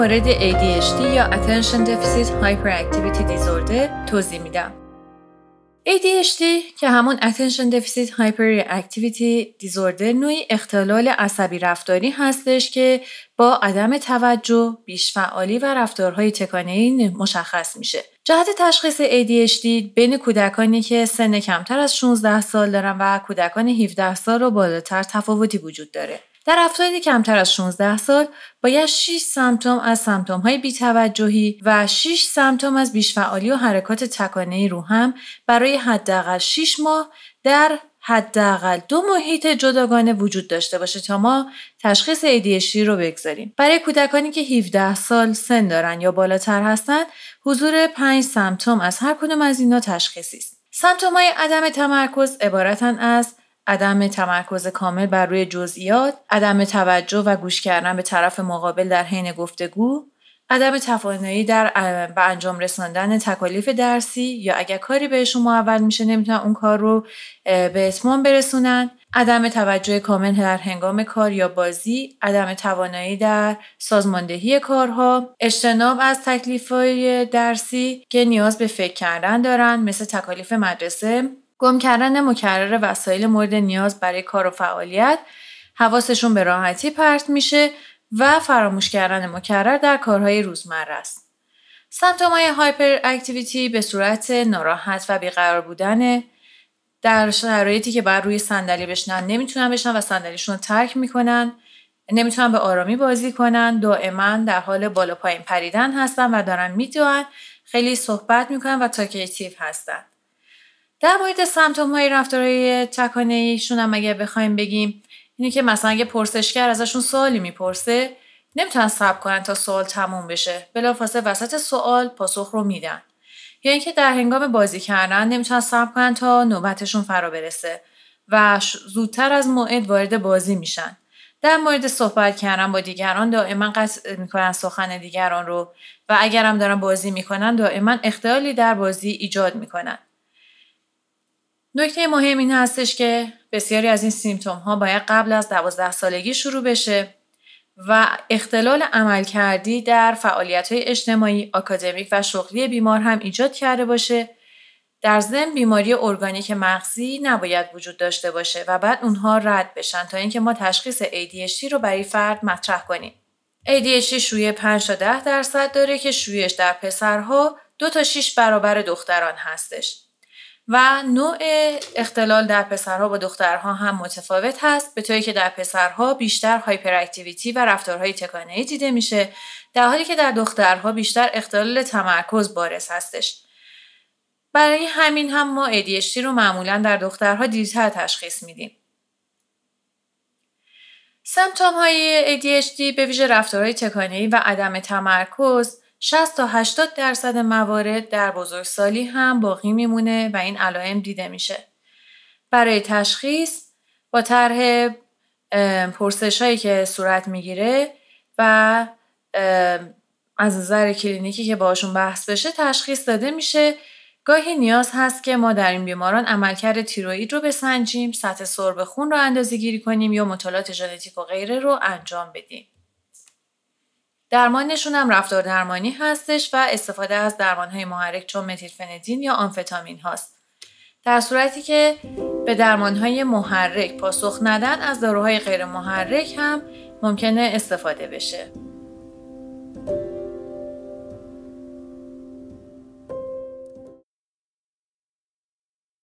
مورد ADHD یا Attention Deficit Hyperactivity Disorder توضیح میدم. ADHD که همون Attention Deficit Hyperactivity Disorder نوعی اختلال عصبی رفتاری هستش که با عدم توجه، بیشفعالی و رفتارهای تکانه‌ای مشخص میشه. جهت تشخیص ADHD بین کودکانی که سن کمتر از 16 سال دارن و کودکان 17 سال و بالاتر تفاوتی وجود داره. در افرادی کمتر از 16 سال باید 6 سمتوم از سمتوم های بیتوجهی و 6 سمتوم از بیشفعالی و حرکات تکانه رو هم برای حداقل 6 ماه در حداقل دو محیط جداگانه وجود داشته باشه تا ما تشخیص ADHD رو بگذاریم. برای کودکانی که 17 سال سن دارن یا بالاتر هستند، حضور 5 سمتوم از هر کدوم از اینا تشخیصی است. سمتوم های عدم تمرکز عبارتن از عدم تمرکز کامل بر روی جزئیات، عدم توجه و گوش کردن به طرف مقابل در حین گفتگو، عدم توانایی در به انجام رساندن تکالیف درسی یا اگر کاری بهشون محول میشه نمی‌تونن اون کار رو به اتمام برسونن عدم توجه کامل در هنگام کار یا بازی عدم توانایی در سازماندهی کارها اجتناب از تکلیف درسی که نیاز به فکر کردن دارن مثل تکالیف مدرسه گم کردن مکرر وسایل مورد نیاز برای کار و فعالیت حواسشون به راحتی پرت میشه و فراموش کردن مکرر در کارهای روزمره است. سمتومای هایپر اکتیویتی به صورت ناراحت و بیقرار بودن در شرایطی که بر روی صندلی بشنن نمی‌تونن بشن و صندلیشون رو ترک می‌کنن نمی‌تونن به آرامی بازی کنن دائما در حال بالا پایین پریدن هستن و دارن میدوان خیلی صحبت می‌کنن و تاکیتیو هستن در مورد سمتوم های رفتارهای تکانه ایشون هم اگر بخوایم بگیم اینه که مثلا اگه پرسشگر ازشون سوالی می‌پرسه نمی‌تونن صبر کنن تا سوال تموم بشه. بلافاصله وسط سوال پاسخ رو میدن. یا اینکه در هنگام بازی کردن نمی‌تونن صبر کنن تا نوبتشون فرا برسه و زودتر از موعد وارد بازی میشن. در مورد صحبت کردن با دیگران دائما قطع می‌کنن سخن دیگران رو و اگرم دارن بازی می‌کنن دائما اختلالی در بازی ایجاد می‌کنن. نکته مهم این هستش که بسیاری از این سیمتوم ها باید قبل از دوازده سالگی شروع بشه و اختلال عمل کردی در فعالیت های اجتماعی، آکادمیک و شغلی بیمار هم ایجاد کرده باشه در ضمن بیماری ارگانیک مغزی نباید وجود داشته باشه و بعد اونها رد بشن تا اینکه ما تشخیص ADHD رو برای فرد مطرح کنیم. ADHD شویه 5 تا 10 درصد داره که شویش در پسرها دو تا 6 برابر دختران هستش. و نوع اختلال در پسرها با دخترها هم متفاوت هست به طوری که در پسرها بیشتر هایپر اکتیویتی و رفتارهای تکانه دیده میشه در حالی که در دخترها بیشتر اختلال تمرکز بارز هستش. برای همین هم ما ADHD رو معمولا در دخترها دیرتر تشخیص میدیم. سمتوم های ADHD به ویژه رفتارهای تکانه‌ای و عدم تمرکز 60 تا 80 درصد موارد در بزرگسالی هم باقی میمونه و این علائم دیده میشه. برای تشخیص با طرح پرسش هایی که صورت می‌گیره و از نظر کلینیکی که باشون بحث بشه تشخیص داده میشه گاهی نیاز هست که ما در این بیماران عملکرد تیروئید رو بسنجیم، سطح سرب خون رو اندازه گیری کنیم یا مطالعات ژنتیک و غیره رو انجام بدیم. درمانشون هم رفتار درمانی هستش و استفاده از درمانهای محرک چون متیلفندین یا آنفتامین هاست. در صورتی که به درمانهای محرک پاسخ ندن از داروهای غیر محرک هم ممکنه استفاده بشه.